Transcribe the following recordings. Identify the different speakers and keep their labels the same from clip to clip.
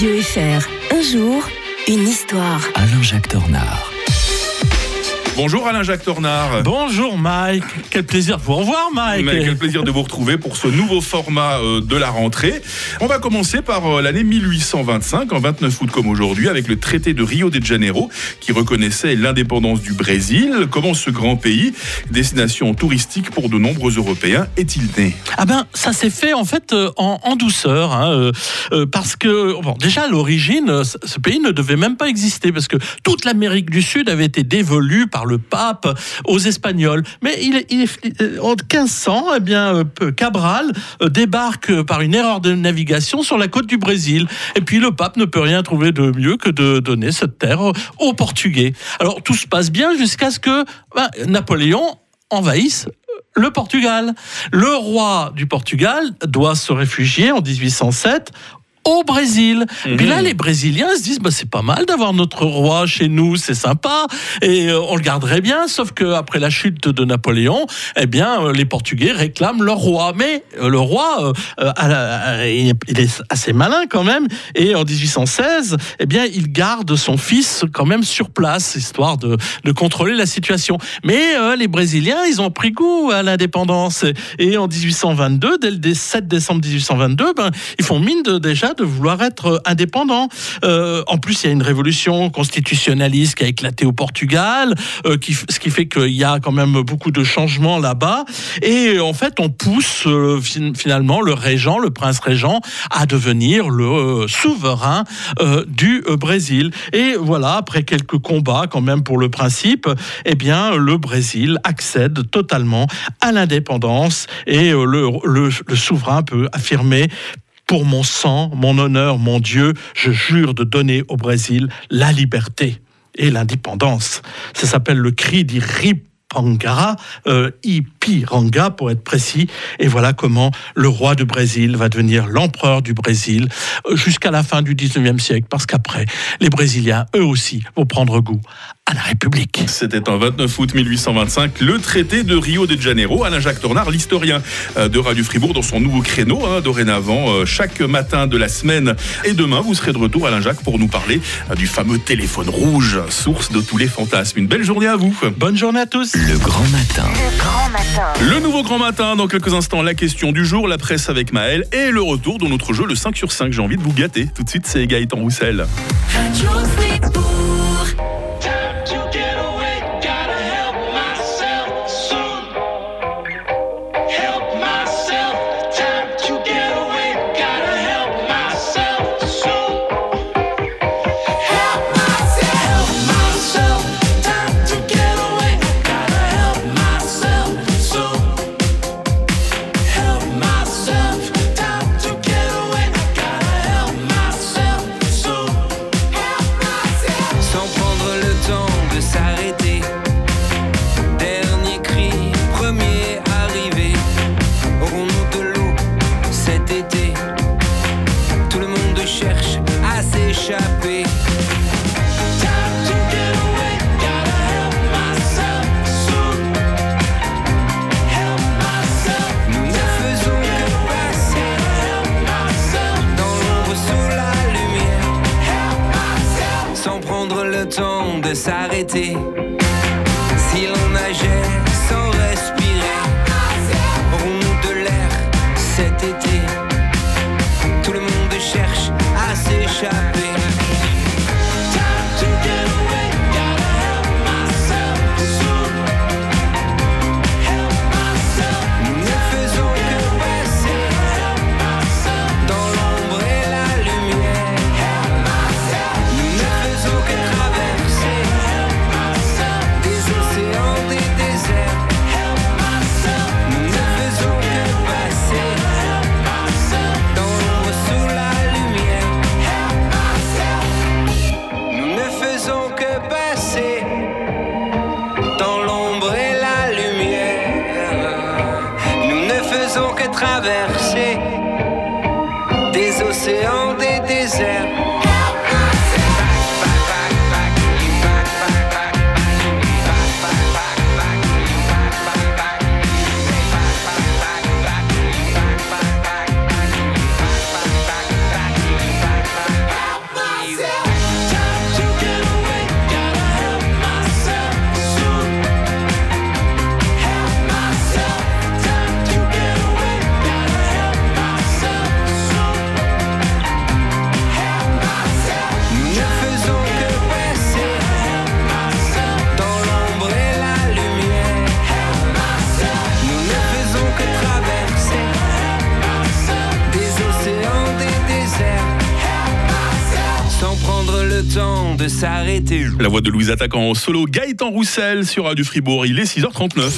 Speaker 1: Radio FR. Un jour, une histoire.
Speaker 2: Alain-Jacques Dornard.
Speaker 3: Bonjour Alain-Jacques Tornard.
Speaker 4: Bonjour Mike, quel plaisir de vous revoir Mike.
Speaker 3: Mais quel plaisir de vous retrouver pour ce nouveau format euh, de la rentrée. On va commencer par euh, l'année 1825, en 29 août comme aujourd'hui, avec le traité de Rio de Janeiro qui reconnaissait l'indépendance du Brésil. Comment ce grand pays, destination touristique pour de nombreux Européens, est-il né?
Speaker 4: Ah ben ça s'est fait en fait euh, en, douceur, hein, parce que bon, déjà à l'origine, ce pays ne devait même pas exister parce que toute l'Amérique du Sud avait été dévolue par le pape aux Espagnols. Mais il, est, euh, en 1500, eh bien, euh, Cabral euh, débarque par une erreur de navigation sur la côte du Brésil. Et puis le pape ne peut rien trouver de mieux que de donner cette terre aux Portugais. Alors tout se passe bien jusqu'à ce que ben, Napoléon envahisse le Portugal. Le roi du Portugal doit se réfugier en 1807 au Brésil. Et Puis là, mhm. les Brésiliens se disent, bah, c'est pas mal d'avoir notre roi chez nous, c'est sympa, et euh, on le garderait bien, sauf qu'après la chute de Napoléon, eh bien, euh, les Portugais réclament leur roi. Mais euh, le roi, il est assez malin quand même, et en 1816, eh bien, il garde son fils quand même sur place, histoire de, de contrôler la situation. Mais les Brésiliens, ils ont pris goût à l'indépendance, et, en 1822, dès le 7 décembre 1822, ben, ils font mine de déjà de vouloir être euh, indépendant. Euh, en plus, il y a une révolution constitutionnaliste qui a éclaté au Portugal, euh, ce qui fait qu'il y a quand même beaucoup de changements là-bas. Et en fait, on pousse finalement le régent, le prince régent, à devenir le souverain du Brésil. Et voilà, après quelques combats quand même pour le principe, eh bien, le Brésil accède totalement à l'indépendance et le souverain peut affirmer pour mon sang, mon honneur, mon Dieu, je jure de donner au Brésil la liberté et l'indépendance. Ça s'appelle le cri d'Iripangara, euh, Ipiranga pour être précis. Et voilà comment le roi du Brésil va devenir l'empereur du Brésil euh, jusqu'à la fin du 19e siècle, parce qu'après, les Brésiliens, eux aussi, vont prendre goût la République.
Speaker 3: C'était en 29 août 1825, le traité de Rio de Janeiro. Alain-Jacques Tornard, l'historien euh, de Radio Fribourg, dans son nouveau créneau, hein, dorénavant, euh, chaque matin de la semaine. Et demain, vous serez de retour, Alain-Jacques, pour nous parler euh, du fameux téléphone rouge, source de tous les fantasmes. Une belle journée à vous.
Speaker 4: Bonne journée à tous.
Speaker 2: Le grand matin.
Speaker 1: Le grand matin.
Speaker 3: Le nouveau grand matin, dans quelques instants, la question du jour, la presse avec Maël et le retour de notre jeu, le 5 sur 5. J'ai envie de vous gâter. Tout de suite, c'est Gaëtan Roussel. Voix de Louise Attaquant en solo, Gaëtan Roussel sur Radio Fribourg. Il est 6h39.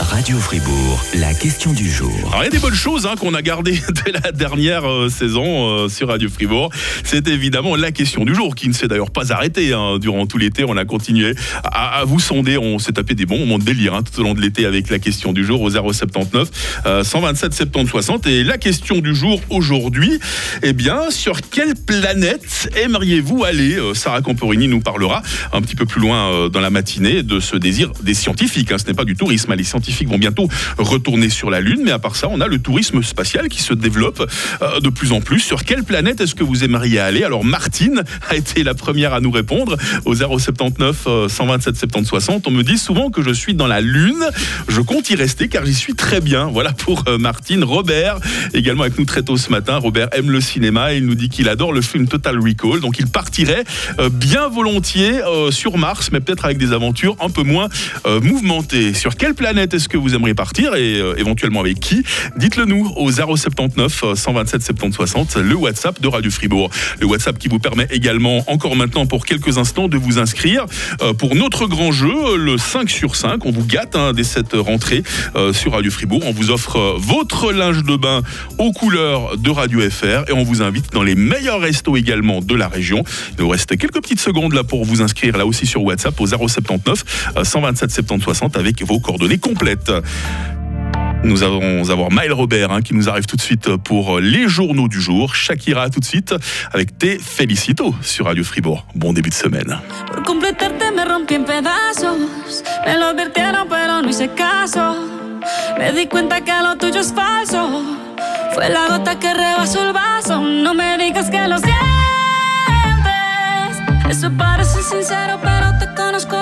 Speaker 2: Radio Fribourg, la question du jour.
Speaker 3: Alors, il y a des bonnes choses hein, qu'on a gardées de la dernière euh, saison euh, sur Radio Fribourg. C'est évidemment la question du jour qui ne s'est d'ailleurs pas arrêtée. hein. Durant tout l'été, on a continué à, à vous sonder. On s'est tapé des bons moments de délire hein, tout au long de l'été avec la question du jour au 079 euh, 127 70 60. Et la question du jour aujourd'hui, eh bien, sur quelle planète aimeriez-vous aller? Euh, Sarah Camporini nous parlera un petit peu plus loin euh, dans la matinée de ce désir des scientifiques. hein. Ce n'est pas du tourisme. hein. Les scientifiques vont bientôt retourner sur la Lune, mais à part ça, on a le tourisme spatial qui se développe euh, de plus en plus. Sur quelle planète est-ce que vous aimeriez aller? Alors Martine a été la première à nous répondre au 079 euh, 127 70 60. On me dit souvent que je suis dans la Lune. Je compte y rester car j'y suis très bien. Voilà pour euh, Martine. Robert, également avec nous très tôt ce matin. Robert aime le cinéma. Il nous dit qu'il adore le film Total Recall. Donc il partirait bien volontiers sur Mars, mais peut-être avec des aventures un peu moins euh, mouvementées. Sur quelle planète est-ce que vous aimeriez partir et euh, éventuellement avec qui? Dites-le nous au 079 euh, 127 70 60, le WhatsApp de Radio Fribourg. Le WhatsApp qui vous permet également, encore maintenant pour quelques instants, de vous inscrire euh, pour notre grand jeu, le 5 sur 5. On vous gâte hein, dès cette rentrée sur Radio Fribourg. On vous offre votre linge de bain aux couleurs de Radio FR et on vous invite dans les meilleurs restos également de la région. Il nous reste quelques petites secondes là pour vous inscrire aussi sur WhatsApp au 079 euh, 127 70 60 avec vos coordonnées complètes. Nous allons avoir Maël Robert hein, qui nous arrive tout de suite pour les journaux du jour. Shakira tout de suite avec Te Felicito sur Radio Fribourg. Bon début de semaine.
Speaker 5: Me di cuenta que lo tuyo es falso. Fue la gota que vaso. No me digas que lo. Eso parece sincero, pero te conozco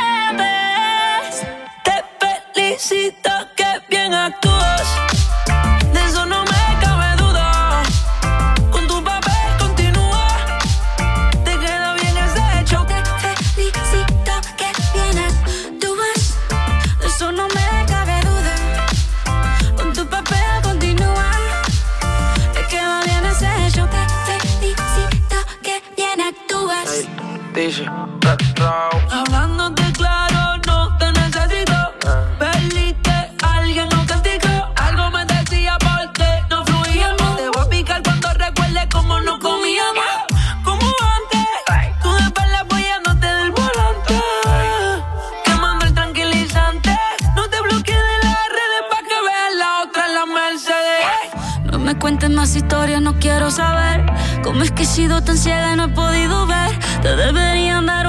Speaker 5: Te felicito sido tan ciega no he podido ver. Te deberían dar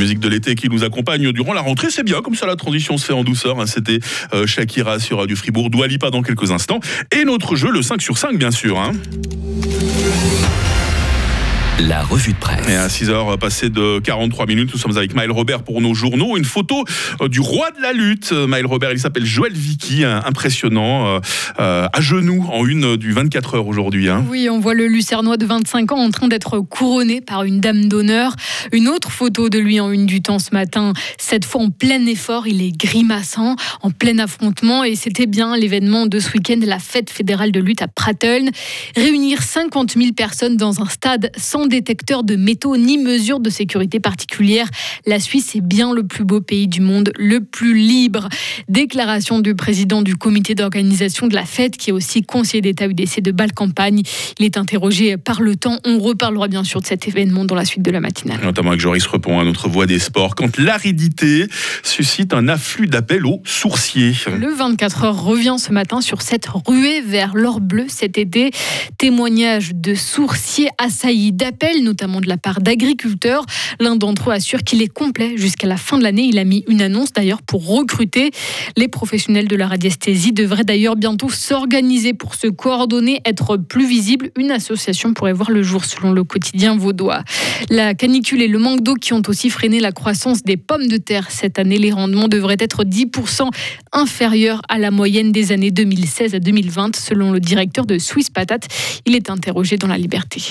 Speaker 3: musique de l'été qui nous accompagne durant la rentrée, c'est bien, comme ça la transition se fait en douceur. hein. C'était euh, Shakira sur Radio Fribourg, Dua Lipa dans quelques instants. Et notre jeu, le 5 sur 5, bien sûr. hein.
Speaker 2: La revue de presse.
Speaker 3: Et à 6h passé de 43 minutes, nous sommes avec Maël Robert pour nos journaux. Une photo euh, du roi de la lutte. Euh, Maël Robert, il s'appelle Joël Vicky, impressionnant, euh, euh, à genoux en une du 24 heures aujourd'hui. hein.
Speaker 6: Oui, on voit le Lucernois de 25 ans en train d'être couronné par une dame d'honneur. Une autre photo de lui en une du temps ce matin. Cette fois en plein effort, il est grimaçant, en plein affrontement. Et c'était bien l'événement de ce week-end, la fête fédérale de lutte à Pratteln. Réunir 50 000 personnes dans un stade sans détecteur de métaux ni mesure de sécurité particulière. La Suisse est bien le plus beau pays du monde, le plus libre. Déclaration du président du comité d'organisation de la fête, qui est aussi conseiller d'État UDC de Bâle-Campagne. Il est interrogé par le temps. On reparlera bien sûr de cet événement dans la suite de la matinale.
Speaker 3: Notamment avec Joris Repon, à notre voix des sports. Quand l'aridité suscite un afflux d'appels aux sourciers.
Speaker 6: Le 24 heures revient ce matin sur cette ruée vers l'or bleu cet été. Témoignage de sourciers assaillis d'appels, notamment de la part d'agriculteurs. L'un d'entre eux assure qu'il est complet jusqu'à la fin de l'année. Il a mis une annonce d'ailleurs pour recruter. Les professionnels de la radiesthésie devraient d'ailleurs bientôt s'organiser pour se coordonner, être plus visibles. Une association pourrait voir le jour selon le quotidien vaudois. La canicule et le manque d'eau qui ont aussi freiné la croissance des pommes de terre cette année. Les rendements devraient être 10% inférieurs à la moyenne des années 2016 à 2020, selon le directeur de Swiss Patate. Il est interrogé dans la liberté.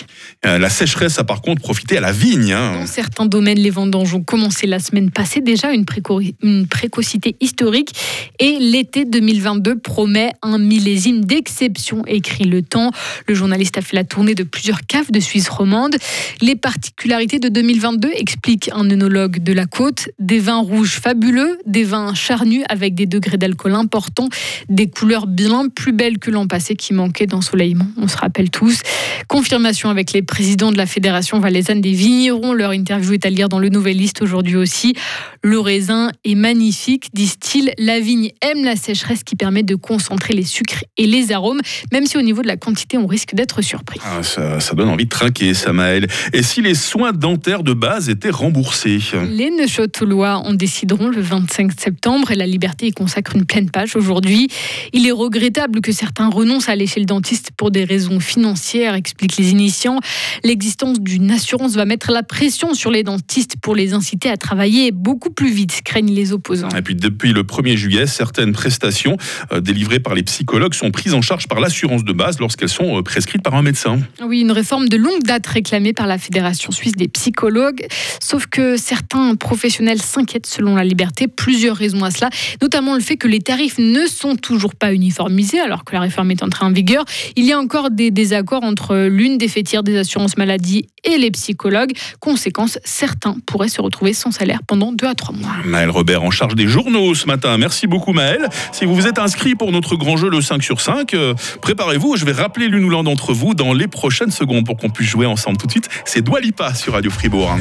Speaker 3: Euh, La sécheresse a par contre profité à la vigne. hein.
Speaker 6: Dans certains domaines, les vendanges ont commencé la semaine passée, déjà une, préco- une précocité historique. Et l'été 2022 promet un millésime d'exception, écrit Le Temps. Le journaliste a fait la tournée de plusieurs caves de Suisse romande. Les particularités de 2022 explique un œnologue de la côte. Des vins rouges fabuleux, des vins charnus avec des degrés d'alcool importants, des couleurs bien plus belles que l'an passé qui manquait d'ensoleillement, on se rappelle tous. Confirmation avec les présidents de la Fédération valaisanne des vignerons. Leur interview est à lire dans le Nouvelliste aujourd'hui aussi. Le raisin est magnifique, disent-ils. La vigne aime la sécheresse qui permet de concentrer les sucres et les arômes, même si au niveau de la quantité, on risque d'être surpris.
Speaker 3: Ah, ça, ça donne envie de trinquer, Samaël. Et si les soins dentaires de base étaient remboursés?
Speaker 6: Les Neuchâtelois en décideront le 25 septembre et la Liberté y consacre une pleine page aujourd'hui. Il est regrettable que certains renoncent à aller chez le dentiste pour des raisons financières, expliquent les initiants. L'existence d'une assurance va mettre la pression sur les dentistes pour les inciter à travailler beaucoup plus vite, craignent les opposants.
Speaker 3: Et puis depuis le 1er juillet, certaines prestations euh, délivrées par les psychologues sont prises en charge par l'assurance de base lorsqu'elles sont euh, prescrites par un médecin.
Speaker 6: Oui, une réforme de longue date réclamée par la Fédération suisse des psychologues. Sauf que certains professionnels s'inquiètent selon la liberté. Plusieurs raisons à cela, notamment le fait que les tarifs ne sont toujours pas uniformisés alors que la réforme est entrée en vigueur. Il y a encore des désaccords entre l'une des fêtières des assurances maladie et les psychologues. Conséquence, certains pourraient se retrouver sans salaire pendant deux à trois mois.
Speaker 3: Maël Robert en charge des journaux ce matin. Merci beaucoup Maël. Si vous vous êtes inscrit pour notre grand jeu le 5 sur 5, euh, préparez-vous. Je vais rappeler l'une ou l'un d'entre vous dans les prochaines secondes pour qu'on puisse jouer ensemble tout de suite. C'est Doualipa sur Radio Fribourg.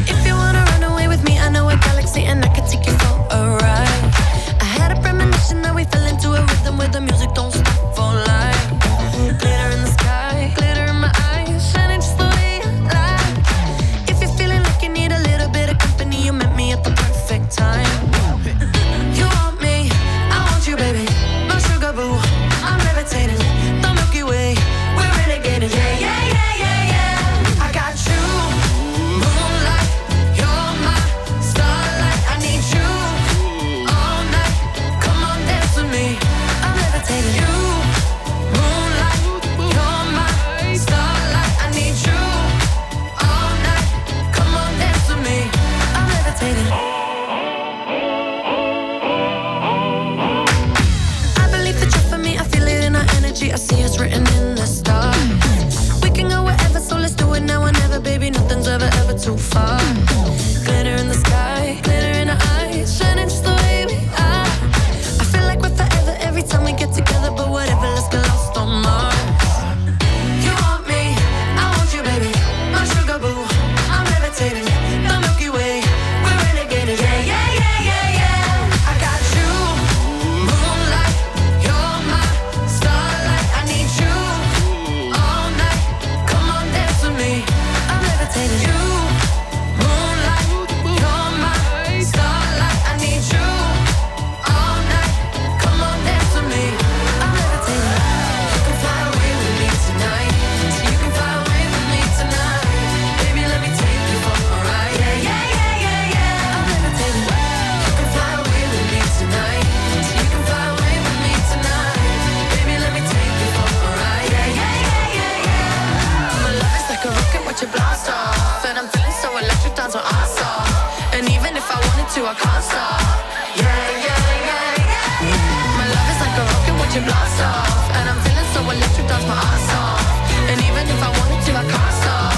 Speaker 7: Off. Yeah, yeah, yeah, yeah. My love is like a rocket, watch it blast off. And I'm feeling so electric, that's my ass off. And even if I wanted to, I can't stop.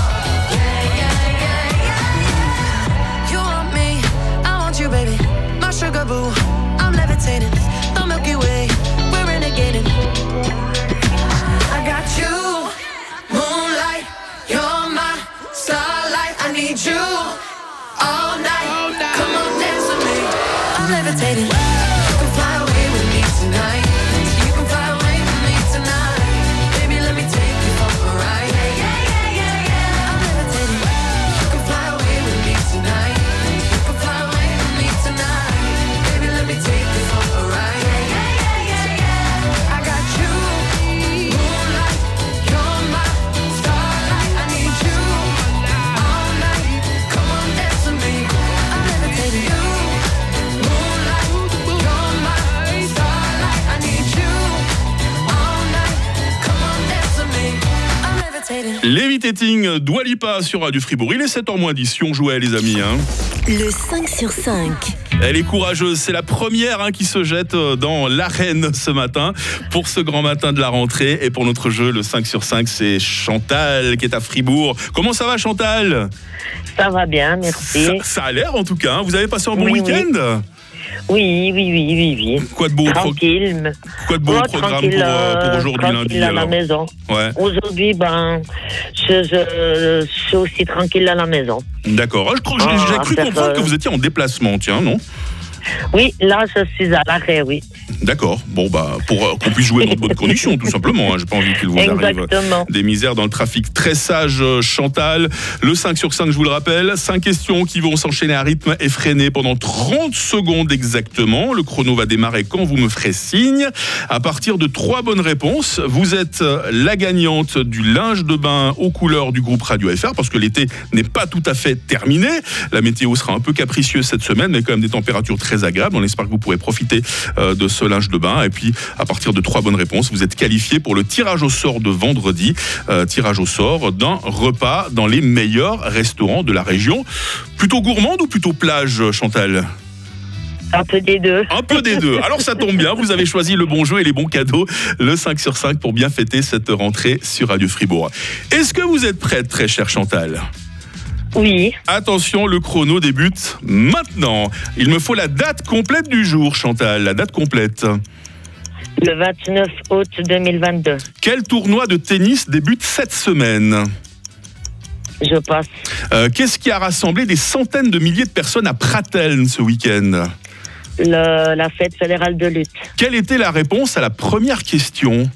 Speaker 7: Levitating. Levitating,
Speaker 3: Dua Lipa sur Radio Fribourg. Il est 7h moins 10, si on jouait les amis. Hein.
Speaker 1: Le 5 sur 5.
Speaker 3: Elle est courageuse, c'est la première hein, qui se jette euh, dans l'arène ce matin pour ce grand matin de la rentrée. Et pour notre jeu, le 5 sur 5, c'est Chantal qui est à Fribourg. Comment ça va Chantal?
Speaker 8: Ça va bien, merci.
Speaker 3: ça, ça a l'air en tout cas. hein. Vous avez passé un bon
Speaker 8: Oui,
Speaker 3: week-end?
Speaker 8: Oui, oui, oui, oui, oui.
Speaker 3: Quoi de beau,
Speaker 8: Tranquille.
Speaker 3: quoi de beau au
Speaker 8: Oh,
Speaker 3: programme
Speaker 8: tranquille,
Speaker 3: pour, euh, pour
Speaker 8: euh,
Speaker 3: aujourd'hui lundi
Speaker 8: tranquille à la maison.
Speaker 3: Ouais,
Speaker 8: Aujourd'hui, ben, je, je- je suis aussi tranquille à la maison.
Speaker 3: d'accord. Ah, je crois que j'ai-
Speaker 8: Ah,
Speaker 3: cru comprendre que
Speaker 8: euh,
Speaker 3: vous étiez en déplacement, tiens, non?
Speaker 8: Oui, là, je suis à l'arrêt, oui.
Speaker 3: D'accord. Bon, bah, pour euh, qu'on puisse jouer dans de bonnes conditions, tout simplement. hein. J'ai pas envie qu'il vous arrive des misères dans le trafic. Très sage, euh, Chantal. Le 5 sur 5, je vous le rappelle. 5 questions qui vont s'enchaîner à rythme effréné pendant 30 secondes exactement. Le chrono va démarrer quand vous me ferez signe. À partir de trois bonnes réponses, vous êtes euh, la gagnante du linge de bain aux couleurs du groupe Radio FR parce que l'été n'est pas tout à fait terminé. La météo sera un peu capricieuse cette semaine, mais quand même des températures très agréables. On espère que vous pourrez profiter de ce linge de bain. Et puis, à partir de trois bonnes réponses, vous êtes qualifié pour le tirage au sort de vendredi. Euh, tirage au sort d'un repas dans les meilleurs restaurants de la région. Plutôt gourmande ou plutôt plage, Chantal?
Speaker 8: Un peu des deux.
Speaker 3: un peu des deux. Alors ça tombe bien, vous avez choisi le bon jeu et les bons cadeaux, le 5 sur 5 pour bien fêter cette rentrée sur Radio Fribourg. Est-ce que vous êtes prête, très chère Chantal?
Speaker 8: Oui,
Speaker 3: Attention, le chrono débute maintenant. Il me faut la date complète du jour, Chantal, la date complète.
Speaker 8: le 29 août 2022.
Speaker 3: Quel tournoi de tennis débute cette semaine?
Speaker 8: Je passe.
Speaker 3: Euh, Qu'est-ce qui a rassemblé des centaines de milliers de personnes à Pratteln ce week-end?
Speaker 8: Le- la fête fédérale de lutte.
Speaker 3: Quelle était la réponse à la première question?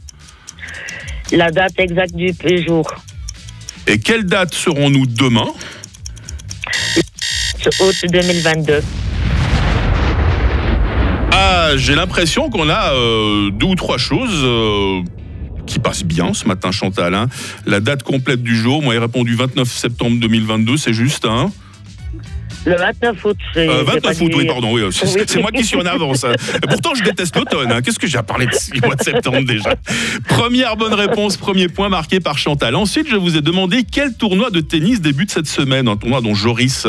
Speaker 8: La date exacte du jour.
Speaker 3: Et quelle date serons-nous demain?
Speaker 8: Août 2022.
Speaker 3: Ah, j'ai l'impression qu'on a euh, deux ou trois choses euh, qui passent bien ce matin, Chantal. hein. La date complète du jour, moi, j'ai répondu 29 septembre 2022, c'est juste, hein
Speaker 8: Le 29 août. j'ai-
Speaker 3: Euh,
Speaker 8: j'ai
Speaker 3: 29
Speaker 8: pas
Speaker 3: août,
Speaker 8: dit-
Speaker 3: oui, pardon, oui, c'est c'est moi qui suis en avance. hein. Pourtant, je déteste l'automne. hein. Qu'est-ce que j'ai à parler de mois de septembre déjà? Première bonne réponse, premier point marqué par Chantal. Ensuite, je vous ai demandé quel tournoi de tennis débute cette semaine? Un tournoi dont Joris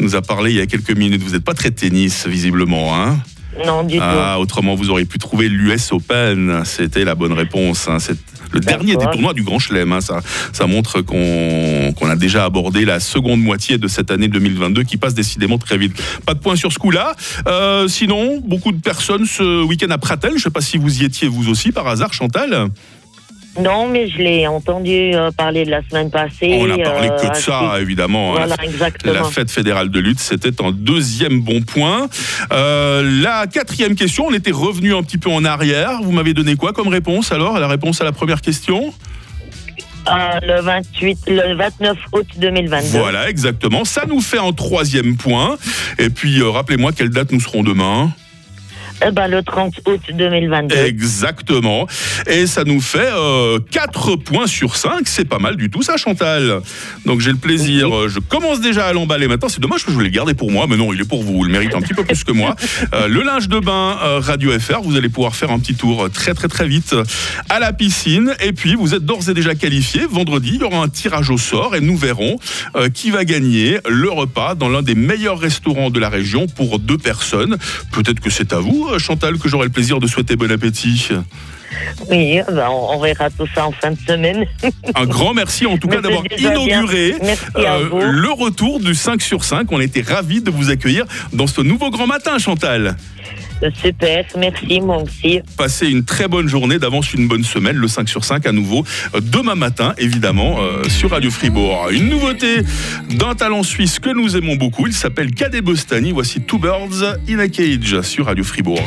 Speaker 3: nous a parlé il y a quelques minutes. Vous n'êtes pas très tennis, visiblement, hein?
Speaker 8: Non, du
Speaker 3: Ah, autrement, vous auriez pu trouver l'US Open. C'était la bonne réponse. hein. C'est le dernier des tournois du Grand Chelem. hein. Ça, montre qu'on a déjà abordé la seconde moitié de cette année 2022 qui passe décidément très vite. Pas de point sur ce coup-là. Euh, sinon, beaucoup de personnes ce week-end à Prattel. Je ne sais pas si vous y étiez vous aussi par hasard, Chantal.
Speaker 8: Non, mais je l'ai entendu euh, parler de la semaine passée.
Speaker 3: On n'a parlé
Speaker 8: euh,
Speaker 3: que de ça, évidemment. hein.
Speaker 8: Voilà, exactement.
Speaker 3: La fête fédérale de lutte, c'était un deuxième bon point. Euh, la quatrième question, on était revenu un petit peu en arrière. Vous m'avez donné quoi comme réponse alors La réponse à la première question?
Speaker 8: Euh, le 28, le 29 août 2022.
Speaker 3: Voilà, exactement. Ça nous fait un troisième point. Et puis, euh, rappelez-moi quelle date nous serons demain.
Speaker 8: Eh ben, le 30 août 2022.
Speaker 9: Exactement. Et ça nous fait euh, 4 points sur 5. C'est pas mal du tout, ça, Chantal. Donc j'ai le plaisir. Je commence déjà à l'emballer maintenant. C'est dommage que je voulais le garder pour moi, mais non, il est pour vous. Vous le méritez un petit peu plus que moi. Euh, le linge de bain euh, Radio FR. Vous allez pouvoir faire un petit tour euh, très, très, très vite à la piscine. Et puis, vous êtes d'ores et déjà qualifié. Vendredi, il y aura un tirage au sort et nous verrons qui va gagner le repas dans l'un des meilleurs restaurants de la région pour deux personnes. Peut-être que c'est à vous, euh, Chantal, que j'aurai le plaisir de souhaiter bon appétit.
Speaker 8: Oui, ben, on, verra tout ça en fin de semaine.
Speaker 9: Un grand merci en tout cas d'avoir inauguré euh, le retour du 5 sur 5. On était ravis de vous accueillir dans ce nouveau grand matin, Chantal.
Speaker 8: Super, merci, moi aussi.
Speaker 9: Passez une très bonne journée, d'avance une bonne semaine, le 5 sur 5 à nouveau, euh, demain matin, évidemment, euh, sur Radio Fribourg. Une nouveauté d'un talent suisse que nous aimons beaucoup, il s'appelle Cadet Bostani. Voici Two Birds in a Cage sur Radio Fribourg.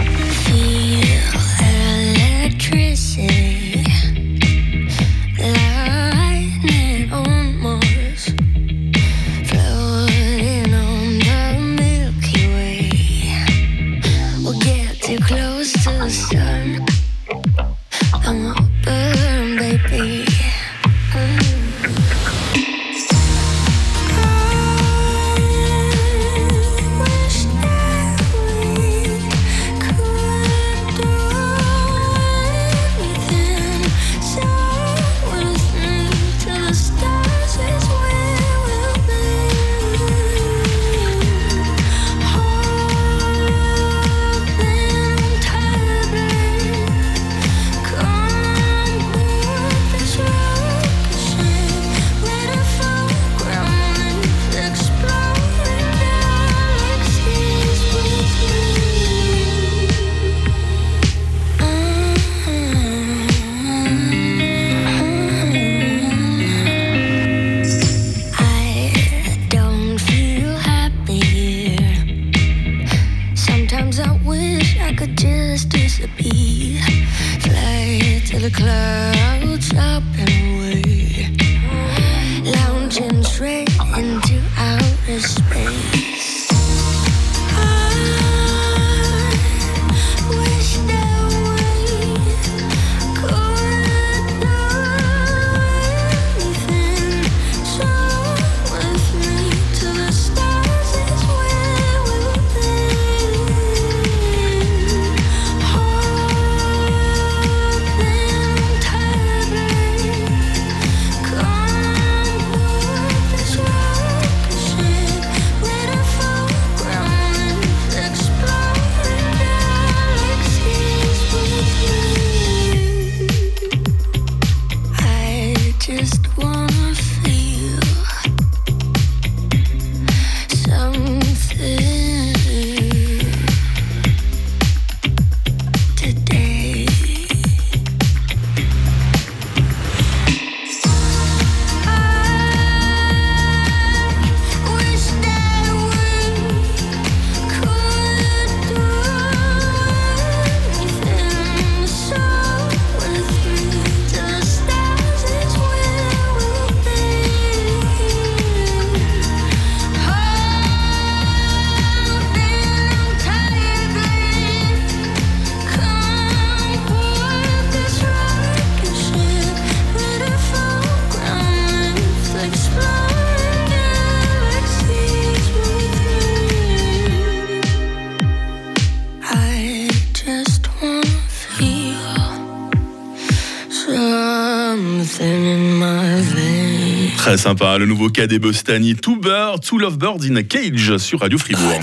Speaker 9: Très sympa, le nouveau Cadet Bostani, Two Birds, Two Lovebirds in a Cage sur Radio Fribourg.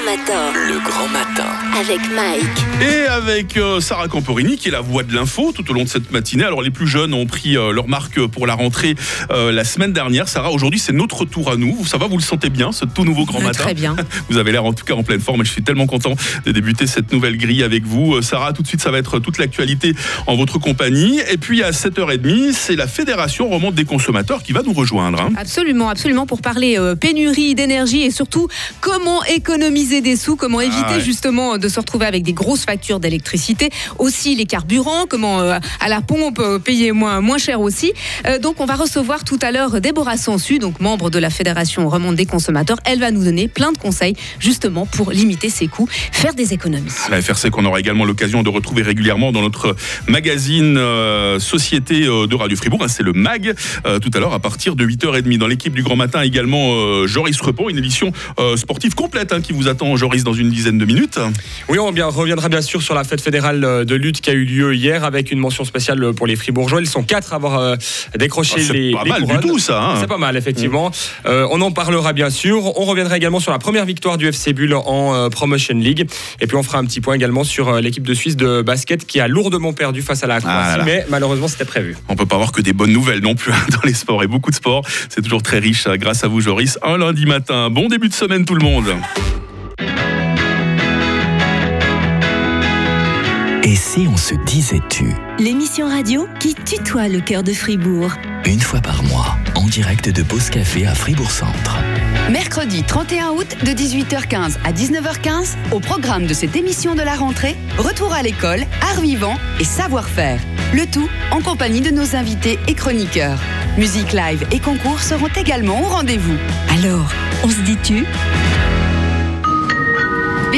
Speaker 10: Grand matin
Speaker 2: le grand matin.
Speaker 10: avec Mike.
Speaker 9: Et avec euh, Sarah Camporini, qui est la voix de l'info tout au long de cette matinée. Alors, les plus jeunes ont pris euh, leur marque pour la rentrée euh, la semaine dernière. Sarah, aujourd'hui, c'est notre tour à nous. Ça va, vous le sentez bien, ce tout nouveau grand matin?
Speaker 11: Très bien.
Speaker 9: Vous avez l'air en tout cas en pleine forme et je suis tellement content de débuter cette nouvelle grille avec vous. Euh, Sarah, tout de suite, ça va être toute l'actualité en votre compagnie. Et puis, à 7h30, c'est la Fédération Romande des consommateurs qui va nous rejoindre. hein.
Speaker 11: Absolument, absolument, pour parler euh, pénurie d'énergie et surtout comment économiser économiser des sous, comment éviter
Speaker 3: Ah ouais.
Speaker 11: justement de se retrouver avec des grosses factures d'électricité, aussi les carburants, comment euh, à la pompe euh, payer moins, moins cher aussi. Euh, donc on va recevoir tout à l'heure Déborah Sansu, donc membre de la Fédération Remonte des consommateurs. Elle va nous donner plein de conseils justement pour limiter ses coûts, faire des économies.
Speaker 3: La FRC qu'on aura également l'occasion de retrouver régulièrement dans notre magazine euh, Société euh, de Radio Fribourg. hein, c'est le MAG tout à l'heure à partir de 8h30. Dans l'équipe du Grand Matin également Joris Repos, une édition sportive complète hein, qui vous attend Joris dans une dizaine de minutes.
Speaker 12: Oui, on reviendra bien sûr sur la fête fédérale euh, de lutte qui a eu lieu hier avec une mention spéciale pour les Fribourgeois. Ils sont quatre à avoir euh, décroché
Speaker 3: Ah, c'est
Speaker 12: les.
Speaker 3: pas
Speaker 12: les
Speaker 3: mal du tout, ça, hein.
Speaker 12: C'est pas mal, effectivement. Euh, on en parlera bien sûr. On reviendra également sur la première victoire du FC Bull en euh, Promotion League. Et puis on fera un petit point également sur euh, l'équipe de Suisse de basket qui a lourdement perdu face à la Croatie,
Speaker 3: Ah
Speaker 12: mais malheureusement c'était prévu.
Speaker 3: On peut pas avoir que des bonnes nouvelles non plus hein, dans les sports et beaucoup de sports. C'est toujours très riche euh, grâce à vous Joris. Un lundi matin. Bon début de semaine tout le monde.
Speaker 2: Et si on se disait tu
Speaker 1: L'émission radio qui tutoie le cœur de Fribourg.
Speaker 2: Une fois par mois, en direct de Pause Café à Fribourg Centre.
Speaker 13: Mercredi 31 août de 18h15 à 19h15, au programme de cette émission de la rentrée, retour à l'école, art vivant et savoir-faire. Le tout en compagnie de nos invités et chroniqueurs. Musique live et concours seront également au rendez-vous.
Speaker 1: Alors, on se dit-tu?
Speaker 13: Bin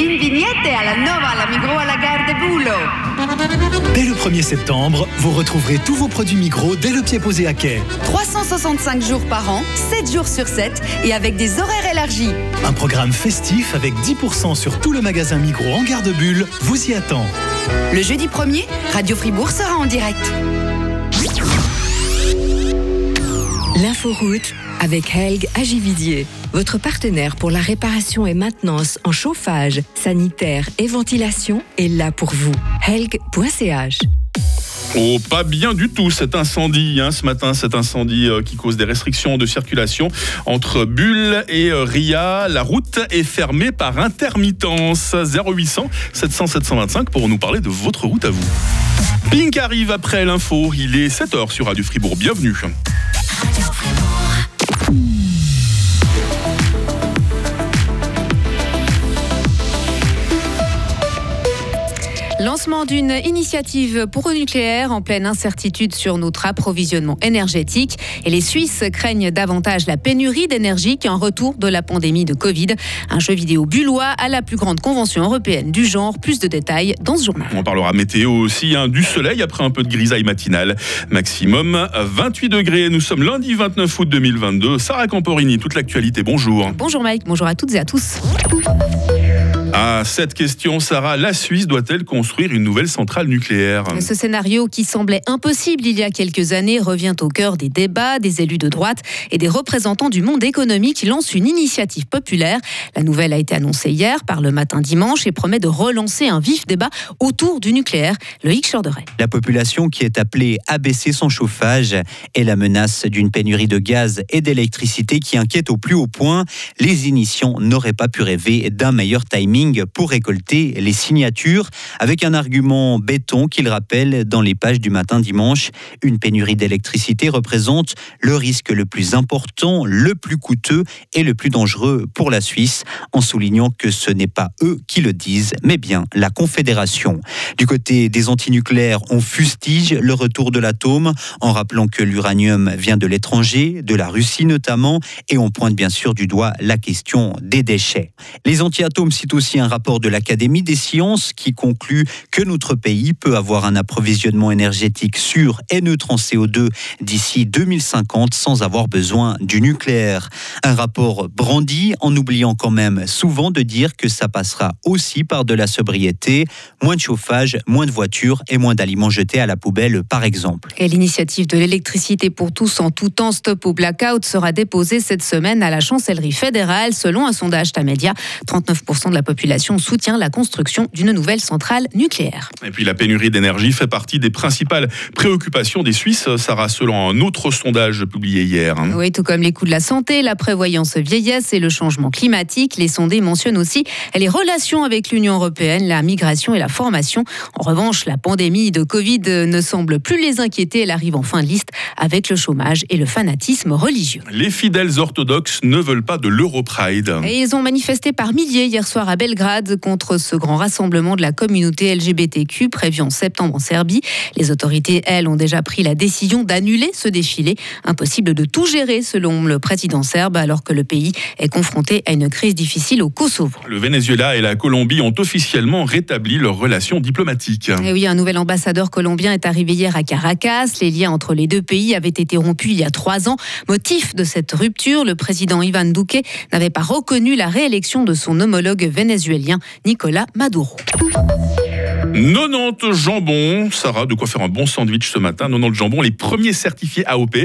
Speaker 13: vignette à la nova, à la migro, à la gare de Bulo.
Speaker 14: Dès le 1er septembre, vous retrouverez tous vos produits Migros dès le pied posé à quai.
Speaker 13: 365 jours par an, 7 jours sur 7 et avec des horaires élargis.
Speaker 14: Un programme festif avec 10% sur tout le magasin Migros en gare de Bulle vous y attend.
Speaker 13: Le jeudi 1er, Radio Fribourg sera en direct.
Speaker 1: L'inforoute avec Helg Agividier, votre partenaire pour la réparation et maintenance en chauffage, sanitaire et ventilation est là pour vous. Helg.ch
Speaker 3: Oh, pas bien du tout cet incendie hein, ce matin, cet incendie euh, qui cause des restrictions de circulation entre Bulle et euh, Ria. La route est fermée par intermittence. 0800 700 725 pour nous parler de votre route à vous. Pink arrive après l'info. Il est 7h sur Radio Fribourg. Bienvenue.
Speaker 11: Lancement d'une initiative pour le nucléaire en pleine incertitude sur notre approvisionnement énergétique. Et les Suisses craignent davantage la pénurie d'énergie qu'un retour de la pandémie de Covid. Un jeu vidéo bullois à la plus grande convention européenne du genre. Plus de détails dans ce journal.
Speaker 3: On parlera météo aussi, hein, du soleil après un peu de grisaille matinale. Maximum 28 degrés. Nous sommes lundi 29 août 2022. Sarah Camporini, toute l'actualité. Bonjour.
Speaker 11: Bonjour Mike, bonjour à toutes et à tous.
Speaker 3: À cette question, Sarah, la Suisse doit-elle construire une nouvelle centrale nucléaire?
Speaker 11: Ce scénario qui semblait impossible il y a quelques années revient au cœur des débats des élus de droite et des représentants du monde économique qui lancent une initiative populaire. La nouvelle a été annoncée hier par le matin dimanche et promet de relancer un vif débat autour du nucléaire. Loïc Chorderet.
Speaker 15: La population qui est appelée à baisser son chauffage et la menace d'une pénurie de gaz et d'électricité qui inquiète au plus haut point, les initiants n'auraient pas pu rêver d'un meilleur timing pour récolter les signatures avec un argument béton qu'il rappelle dans les pages du matin dimanche. Une pénurie d'électricité représente le risque le plus important, le plus coûteux et le plus dangereux pour la Suisse, en soulignant que ce n'est pas eux qui le disent, mais bien la Confédération. Du côté des antinucléaires, on fustige le retour de l'atome en rappelant que l'uranium vient de l'étranger, de la Russie notamment, et on pointe bien sûr du doigt la question des déchets. Les anti-atomes citent aussi un rapport de l'Académie des sciences qui conclut que notre pays peut avoir un approvisionnement énergétique sûr et neutre en CO2 d'ici 2050 sans avoir besoin du nucléaire. Un rapport brandi en oubliant quand même souvent de dire que ça passera aussi par de la sobriété, moins de chauffage, moins de voitures et moins d'aliments jetés à la poubelle par exemple.
Speaker 11: Et l'initiative de l'électricité pour tous en tout temps stop au blackout sera déposée cette semaine à la chancellerie fédérale selon un sondage Tamedia. 39% de la population population soutient la construction d'une nouvelle centrale nucléaire.
Speaker 3: Et puis la pénurie d'énergie fait partie des principales préoccupations des Suisses, Sarah, selon un autre sondage publié hier.
Speaker 11: Oui, tout comme les coûts de la santé, la prévoyance vieillesse et le changement climatique, les sondés mentionnent aussi les relations avec l'Union européenne, la migration et la formation. En revanche, la pandémie de Covid ne semble plus les inquiéter. Elle arrive en fin de liste avec le chômage et le fanatisme religieux.
Speaker 3: Les fidèles orthodoxes ne veulent pas de l'Europride.
Speaker 11: Et ils ont manifesté par milliers hier soir à Belgrade contre ce grand rassemblement de la communauté LGBTQ prévu en septembre en Serbie. Les autorités, elles, ont déjà pris la décision d'annuler ce défilé. Impossible de tout gérer selon le président serbe alors que le pays est confronté à une crise difficile au Kosovo.
Speaker 3: Le Venezuela et la Colombie ont officiellement rétabli leurs relations diplomatiques.
Speaker 11: Et oui, un nouvel ambassadeur colombien est arrivé hier à Caracas. Les liens entre les deux pays avaient été rompus il y a trois ans. Motif de cette rupture, le président Ivan Duque n'avait pas reconnu la réélection de son homologue vénézuélien Nicolas Maduro.
Speaker 3: 90 jambons, Sarah, de quoi faire un bon sandwich ce matin. 90 jambons, les premiers certifiés AOP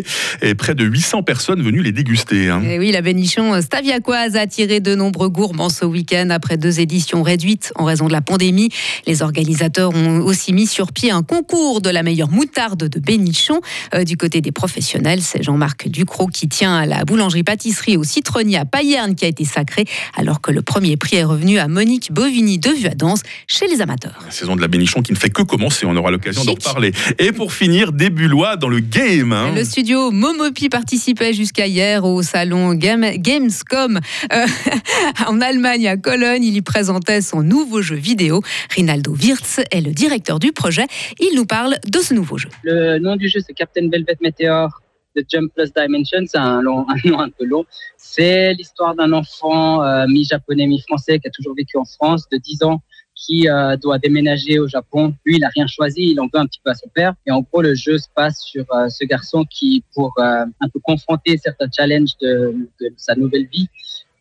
Speaker 3: et près de 800 personnes venues les déguster. hein.
Speaker 11: Et oui, la bénichon staviacoise a attiré de nombreux gourmands ce week-end après deux éditions réduites en raison de la pandémie. Les organisateurs ont aussi mis sur pied un concours de la meilleure moutarde de bénichon. Euh, du côté des professionnels, c'est Jean-Marc Ducrot qui tient à la boulangerie-pâtisserie au citronnier à Payerne qui a été sacré, alors que le premier prix est revenu à Monique Bovini de Vuadance chez les amateurs.
Speaker 3: Saison de la bénichon qui ne fait que commencer, on aura l'occasion d'en parler. Et pour finir, des Bullois dans le game. hein.
Speaker 11: Le studio Momopi participait jusqu'à hier au salon Game- Gamescom euh, en Allemagne, à Cologne. Il y présentait son nouveau jeu vidéo. Rinaldo Wirtz est le directeur du projet. Il nous parle de ce nouveau jeu.
Speaker 16: Le nom du jeu, c'est Captain Velvet Meteor de Jump Plus Dimension. C'est un, long- un nom un peu long. C'est l'histoire d'un enfant euh, mi-japonais, mi-français qui a toujours vécu en France, de 10 ans, qui euh, doit déménager au Japon. Lui, il n'a rien choisi, il en veut un petit peu à son père. Et en gros, le jeu se passe sur euh, ce garçon qui, pour euh, un peu confronter certains challenges de, de sa nouvelle vie,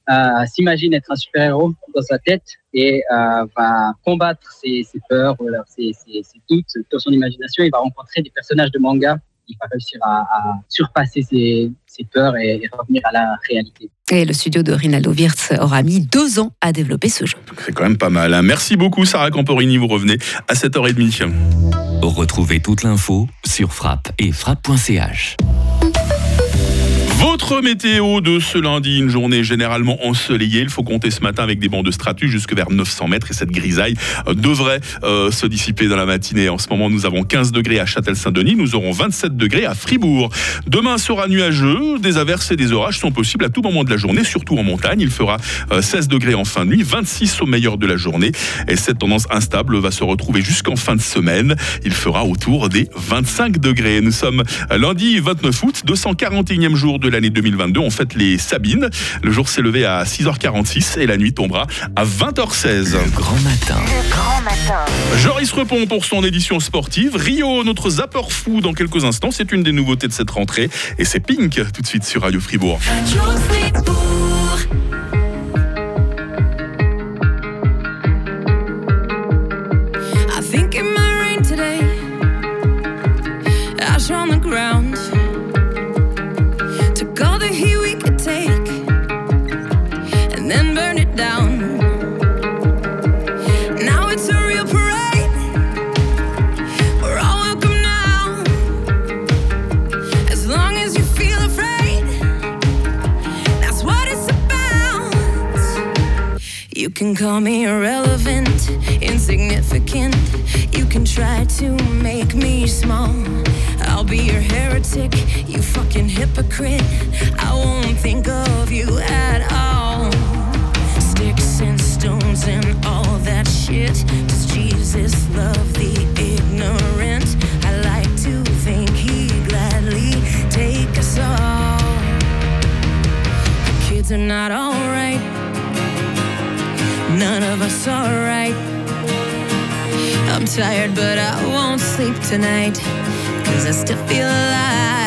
Speaker 16: euh, s'imagine être un super-héros dans sa tête et euh, va combattre ses, ses peurs, ses, ses, ses doutes dans son imagination. Il va rencontrer des personnages de manga. Il va réussir à, à surpasser ses, ses peurs et, et revenir à la réalité.
Speaker 11: Et le studio de Rinaldo Wirtz aura mis deux ans à développer ce jeu.
Speaker 3: C'est quand même pas mal. hein. Merci beaucoup, Sarah Camporini. Vous revenez à 7h30.
Speaker 2: Retrouvez toute l'info sur frappe et frappe.ch.
Speaker 3: Votre météo de ce lundi, une journée généralement ensoleillée. Il faut compter ce matin avec des bancs de stratus jusque vers 900 mètres et cette grisaille euh, devrait euh, se dissiper dans la matinée. En ce moment, nous avons 15 degrés à Châtel-Saint-Denis, nous aurons 27 degrés à Fribourg. Demain sera nuageux, des averses et des orages sont possibles à tout moment de la journée, surtout en montagne. Il fera euh, 16 degrés en fin de nuit, 26 au meilleur de la journée et cette tendance instable va se retrouver jusqu'en fin de semaine. Il fera autour des 25 degrés. Nous sommes euh, lundi 29 août, 241e jour de l'année 2022. On fête les Sabines. Le jour s'est levé à 6h46 et la nuit tombera à 20h16.
Speaker 2: Grand matin.
Speaker 10: Grand matin.
Speaker 3: Joris Repon pour son édition sportive. Rio, notre zapper fou dans quelques instants. C'est une des nouveautés de cette rentrée. Et c'est Pink tout de suite sur Radio Fribourg.
Speaker 7: I call me irrelevant, insignificant. You can try to make me small. I'll be your heretic, you fucking hypocrite. I won't think of you at all. Sticks and stones and all that shit. Does Jesus love the ignorant? I like to think he gladly take us all. The kids are not alright. None of us are right. I'm tired, but I won't sleep tonight. Cause I still feel alive.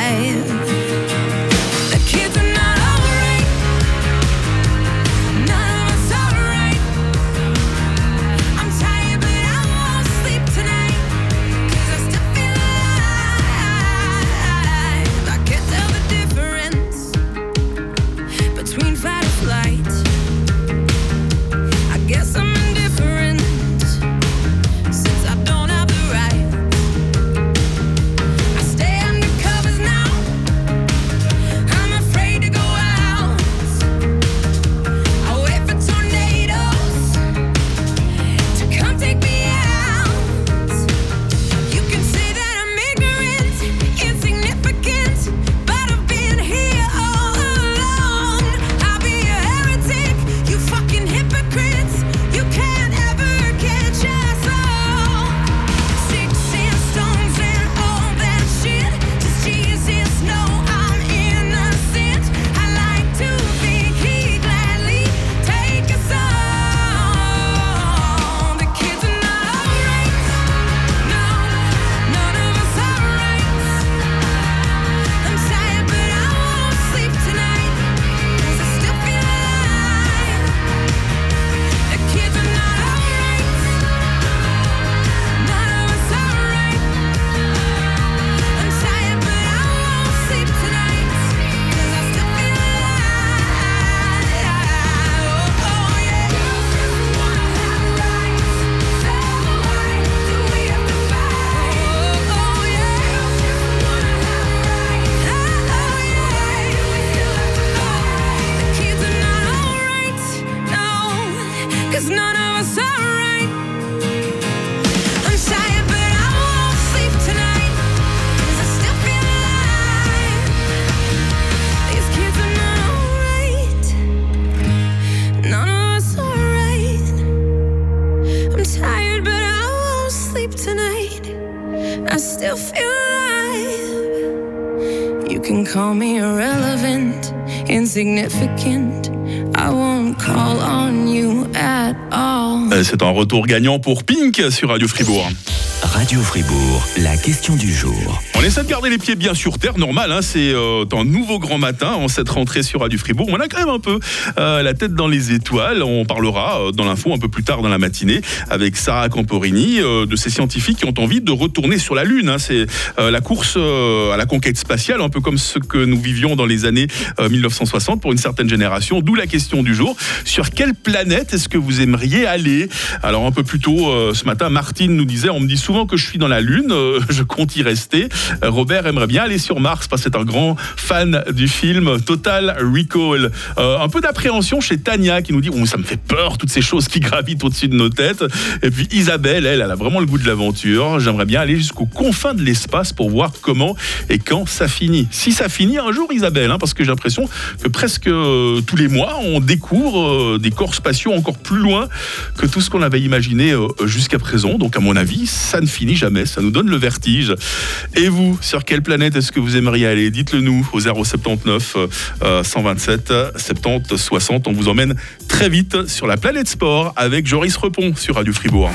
Speaker 3: Retour gagnant pour Pink sur Radio Fribourg.
Speaker 2: Radio Fribourg, la question du jour.
Speaker 3: On essaie de garder les pieds bien sur terre, normal, hein, c'est euh, un nouveau grand matin en cette rentrée sur Radio Fribourg. On a quand même un peu euh, la tête dans les étoiles. On parlera euh, dans l'info un peu plus tard dans la matinée avec Sarah Camporini, de ces scientifiques qui ont envie de retourner sur la Lune. hein. C'est la course à la conquête spatiale, un peu comme ce que nous vivions dans les années euh, 1960 pour une certaine génération. D'où la question du jour. Sur quelle planète est-ce que vous aimeriez aller? Alors un peu plus tôt ce matin, Martine nous disait, on me dit souvent que je suis dans la Lune, euh, je compte y rester. Euh, Robert aimerait bien aller sur Mars parce que c'est un grand fan du film Total Recall. Euh, un peu d'appréhension chez Tania qui nous dit, oh, ça me fait peur, toutes ces choses qui gravitent au-dessus de nos têtes. Et puis Isabelle, elle, a vraiment le goût de l'aventure. J'aimerais bien aller jusqu'aux confins de l'espace pour voir comment et quand ça finit. Si ça finit un jour, Isabelle, hein, parce que j'ai l'impression que presque tous les mois, on découvre des corps spatiaux encore plus loin que tout ce qu'on avait imaginé jusqu'à présent. Donc, à mon avis, ça ne finit jamais. Ça nous donne le vertige. Et vous, sur quelle planète est-ce que vous aimeriez aller? Dites-le nous au 079 euh, 127 70 60. On vous emmène très vite sur la planète sport avec Joris Repon sur Radio Fribourg.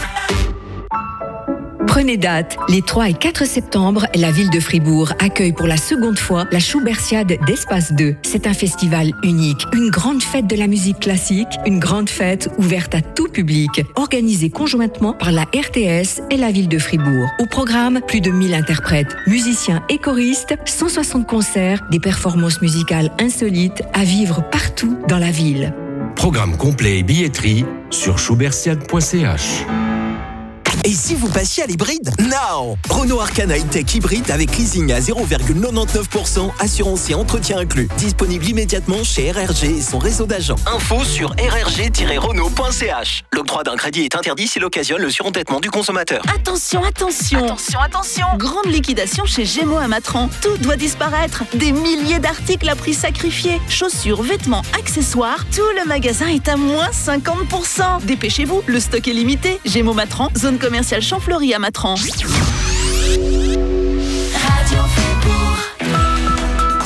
Speaker 1: Prenez date. Les 3 et 4 septembre, la ville de Fribourg accueille pour la seconde fois la Schubertiade d'Espace 2. C'est un festival unique, une grande fête de la musique classique, une grande fête ouverte à tout public, organisée conjointement par la RTS et la ville de Fribourg. Au programme, plus de 1000 interprètes, musiciens et choristes, 160 concerts, des performances musicales insolites à vivre partout dans la ville.
Speaker 17: Programme complet et billetterie sur schubertiade.ch.
Speaker 18: Et si vous passiez à l'hybride Non Renault Arcana E-Tech hybride avec leasing à 0,99%, assurance et entretien inclus. Disponible immédiatement chez RRG et son réseau d'agents. Info sur rrg-renault.ch. L'octroi d'un crédit est interdit s'il occasionne le surendettement du consommateur.
Speaker 19: Attention, attention Attention, attention Grande liquidation chez Gémeaux à Matran. Tout doit disparaître. Des milliers d'articles à prix sacrifié. Chaussures, vêtements, accessoires. Tout le magasin est à moins 50%. Dépêchez-vous, le stock est limité. Gémeaux Matran, zone commerciale Champfleury à Matran.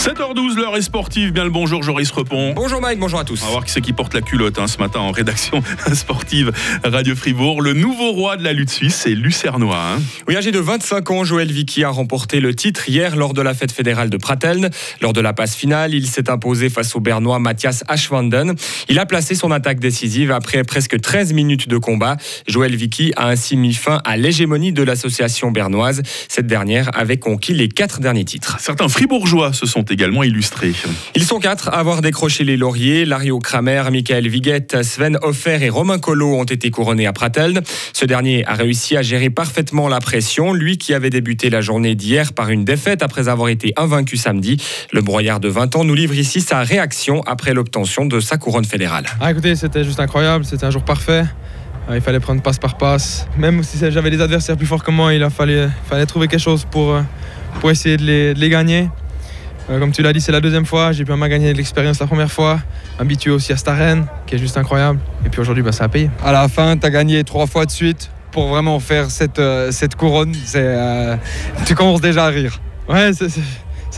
Speaker 3: 7h12, l'heure est sportive. Bien le bonjour, Joris Repon.
Speaker 12: Bonjour Mike, bonjour à tous.
Speaker 3: On va voir qui c'est qui porte la culotte hein, ce matin en rédaction sportive Radio Fribourg. Le nouveau roi de la lutte suisse, c'est Lucernois. hein.
Speaker 12: Oui, âgé de 25 ans, Joël Vicky a remporté le titre hier lors de la fête fédérale de Prateln. Lors de la passe finale, il s'est imposé face au Bernois Mathias Aschwanden. Il a placé son attaque décisive après presque 13 minutes de combat. Joël Vicky a ainsi mis fin à l'hégémonie de l'association bernoise. Cette dernière avait conquis les quatre derniers titres.
Speaker 3: Certains fribourgeois se sont également.
Speaker 12: Ils sont quatre à avoir décroché les lauriers. Lario Kramer, Michael Viguet, Sven Hoffer et Romain Collot ont été couronnés à Prateln. Ce dernier a réussi à gérer parfaitement la pression, lui qui avait débuté la journée d'hier par une défaite après avoir été invaincu samedi. Le broyard de 20 ans nous livre ici sa réaction après l'obtention de sa couronne fédérale.
Speaker 20: Ah écoutez, c'était juste incroyable, c'était un jour parfait. Euh, Il fallait prendre passe par passe. Même si j'avais des adversaires plus forts que moi, il a fallu, fallait trouver quelque chose pour, euh, pour essayer de les, de les gagner. Euh, Comme tu l'as dit, c'est la deuxième fois. J'ai pu vraiment gagner de l'expérience la première fois. Habitué aussi à cette arène, qui est juste incroyable. Et puis aujourd'hui, bah, ça a payé.
Speaker 21: À la fin, tu as gagné trois fois de suite pour vraiment faire cette, euh, cette couronne. Euh, tu commences déjà à rire.
Speaker 20: Ouais, c'est-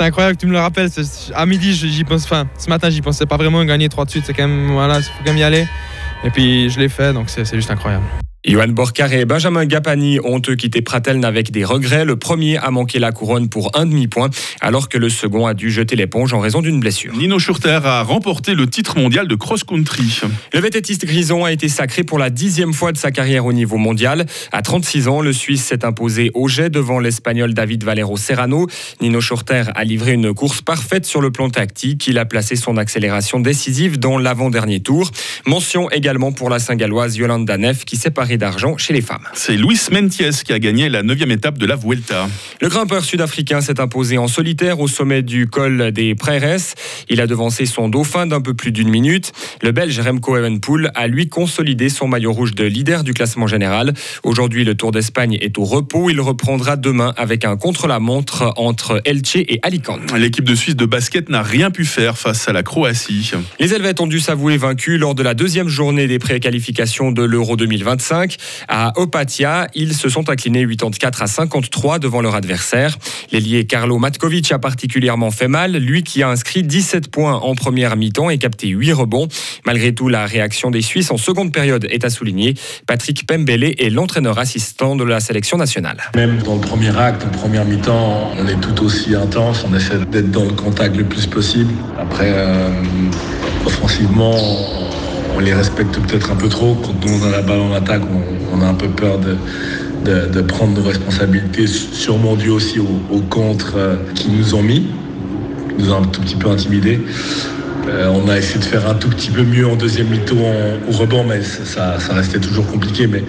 Speaker 20: incroyable que tu me le rappelles. À midi, j'y pense. Enfin, ce matin, j'y pensais pas vraiment gagner trois de suite. C'est quand même, voilà, il faut quand même y aller. Et puis, je l'ai fait, donc c'est juste incroyable.
Speaker 12: Johan Borcar et Benjamin Gapani ont eux quitté Prateln avec des regrets. Le premier a manqué la couronne pour un demi-point, alors que le second a dû jeter l'éponge en raison d'une blessure.
Speaker 3: Nino Schurter a remporté le titre mondial de cross-country.
Speaker 12: Le vététiste grison a été sacré pour la dixième fois de sa carrière au niveau mondial. À 36 ans, le Suisse s'est imposé au jet devant l'Espagnol David Valero Serrano. Nino Schurter a livré une course parfaite sur le plan tactique. Il a placé son accélération décisive dans l'avant-dernier tour. Mention également pour la Saint-Galloise Yolanda Neff qui s'est parée d'argent chez les femmes.
Speaker 3: C'est Luis Mentiès qui a gagné la neuvième étape de la Vuelta.
Speaker 12: Le grimpeur sud-africain s'est imposé en solitaire au sommet du col des Praires. Il a devancé son dauphin d'un peu plus d'une minute. Le Belge Remco Evenepoel a lui consolidé son maillot rouge de leader du classement général. Aujourd'hui, le Tour d'Espagne est au repos. Il reprendra demain avec un contre-la-montre entre Elche et Alicante.
Speaker 3: L'équipe de Suisse de basket n'a rien pu faire face à la Croatie.
Speaker 12: Les Helvètes ont dû s'avouer vaincus lors de la deuxième journée des préqualifications de l'Euro 2025. 2005 à Opatia. Ils se sont inclinés 84 à 53 devant leur adversaire. L'ailier Carlo Matkovic a particulièrement fait mal, lui qui a inscrit 17 points en première mi-temps et capté 8 rebonds. Malgré tout, la réaction des Suisses en seconde période est à souligner. Patrick Pembele est l'entraîneur assistant de la sélection nationale.
Speaker 22: Même dans le premier acte, première mi-temps, on est tout aussi intense, on essaie d'être dans le contact le plus possible. Après, euh, offensivement, on les respecte peut-être un peu trop. Quand on a la balle en attaque, on, a un peu peur de, prendre nos responsabilités, sûrement dû aussi au, au contre euh, qu'ils nous ont mis, qui nous ont un tout petit peu intimidés. Euh, on a essayé de faire un tout petit peu mieux en deuxième mi-temps au rebond, mais ça, restait toujours compliqué. Mais,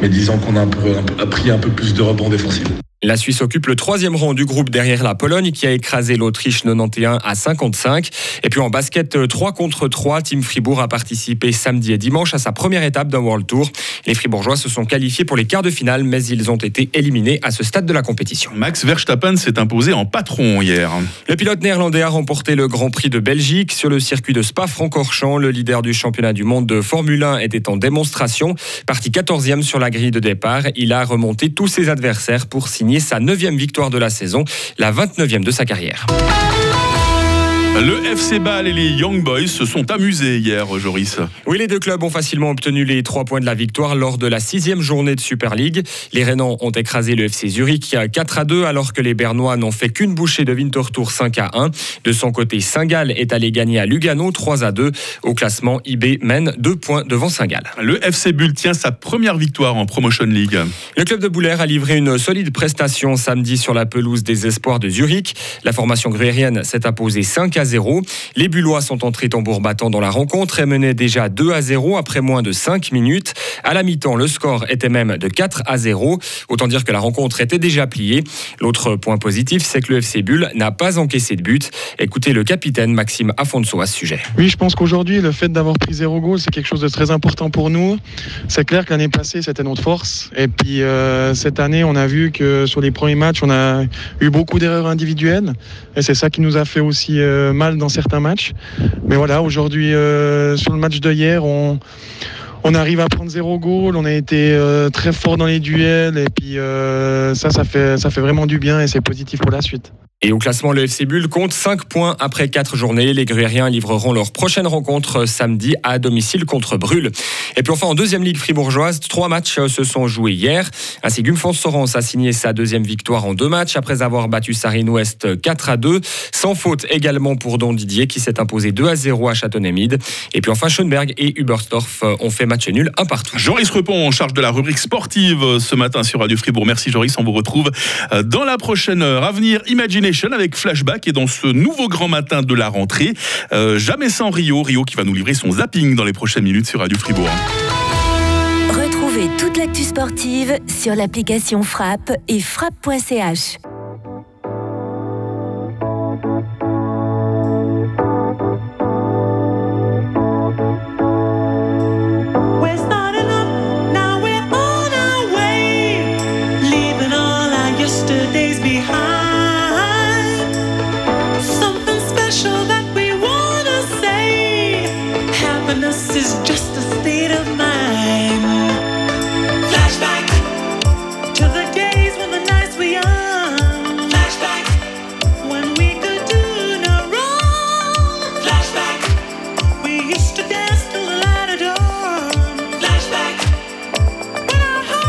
Speaker 22: mais disons qu'on a, un peu, un peu- plus de rebonds défensifs.
Speaker 12: La Suisse occupe le troisième rang du groupe derrière la Pologne qui a écrasé l'Autriche 91 à 55. Et puis en basket 3 contre 3, Team Fribourg a participé samedi et dimanche à sa première étape d'un World Tour. Les Fribourgeois se sont qualifiés pour les quarts de finale, mais ils ont été éliminés à ce stade de la compétition.
Speaker 3: Max Verstappen s'est imposé en patron hier.
Speaker 12: Le pilote néerlandais a remporté le Grand Prix de Belgique sur le circuit de Spa-Francorchamps. Le leader du championnat du monde de Formule 1 était en démonstration. Parti 14e sur la grille de départ, il a remonté tous ses adversaires pour signer sa 9e victoire de la saison, la 29e de sa carrière.
Speaker 3: Le FC Bâle et les Young Boys se sont amusés hier, Joris.
Speaker 12: Oui, les deux clubs ont facilement obtenu les trois points de la victoire lors de la sixième journée de Super League. Les Rénans ont écrasé le FC Zurich 4 à 2, alors que les Bernois n'ont fait qu'une bouchée de Winterthur 5 à 1. De son côté, Saint-Gall est allé gagner à Lugano 3 à 2. Au classement, IB mène deux points devant Saint-Gall.
Speaker 3: Le FC Bulle tient sa première victoire en Promotion League.
Speaker 12: Le club de Boulaire a livré une solide prestation samedi sur la pelouse des Espoirs de Zurich. La formation gruérienne s'est imposée 5 à 0. Les Bullois sont entrés tambour battant dans la rencontre et menaient déjà 2 à 0 après moins de 5 minutes. À la mi-temps, le score était même de 4 à 0. Autant dire que la rencontre était déjà pliée. L'autre point positif, c'est que le FC Bulle n'a pas encaissé de but. Écoutez le capitaine Maxime Afonso à ce sujet.
Speaker 23: Oui, je pense qu'aujourd'hui, le fait d'avoir pris zéro goal, c'est quelque chose de très important pour nous. C'est clair que l'année passée, c'était notre force. Et puis, euh, cette année, on a vu que sur les premiers matchs, on a eu beaucoup d'erreurs individuelles. Et c'est ça qui nous a fait aussi euh, mal dans certains matchs. Mais voilà, aujourd'hui, euh, sur le match de hier, on, on arrive à prendre zéro goal. On a été euh, très fort dans les duels. Et puis, euh, ça, ça fait, ça fait vraiment du bien et c'est positif pour la suite.
Speaker 12: Et au classement, le FC Bulle compte 5 points après 4 journées. Les Gruériens livreront leur prochaine rencontre samedi à domicile contre Brûle. Et puis enfin, en deuxième ligue fribourgeoise, trois matchs se sont joués hier. Ainsi, Gumfons Sorens a signé sa deuxième victoire en deux matchs après avoir battu Sarine Ouest 4 à 2. Sans faute également pour Don Didier qui s'est imposé 2 à 0 à Châteauneuf-Mide. Et puis enfin, Schoenberg et Hubersdorf ont fait match nul un partout.
Speaker 3: Joris Repon en charge de la rubrique sportive ce matin sur Radio Fribourg. Merci Joris, on vous retrouve euh, dans la prochaine heure. À venir, Avec Flashback et dans ce nouveau grand matin de la rentrée, euh, jamais sans Rio. Rio qui va nous livrer son zapping dans les prochaines minutes sur Radio Fribourg.
Speaker 10: Retrouvez toute l'actu sportive sur l'application Frappe et frappe.ch.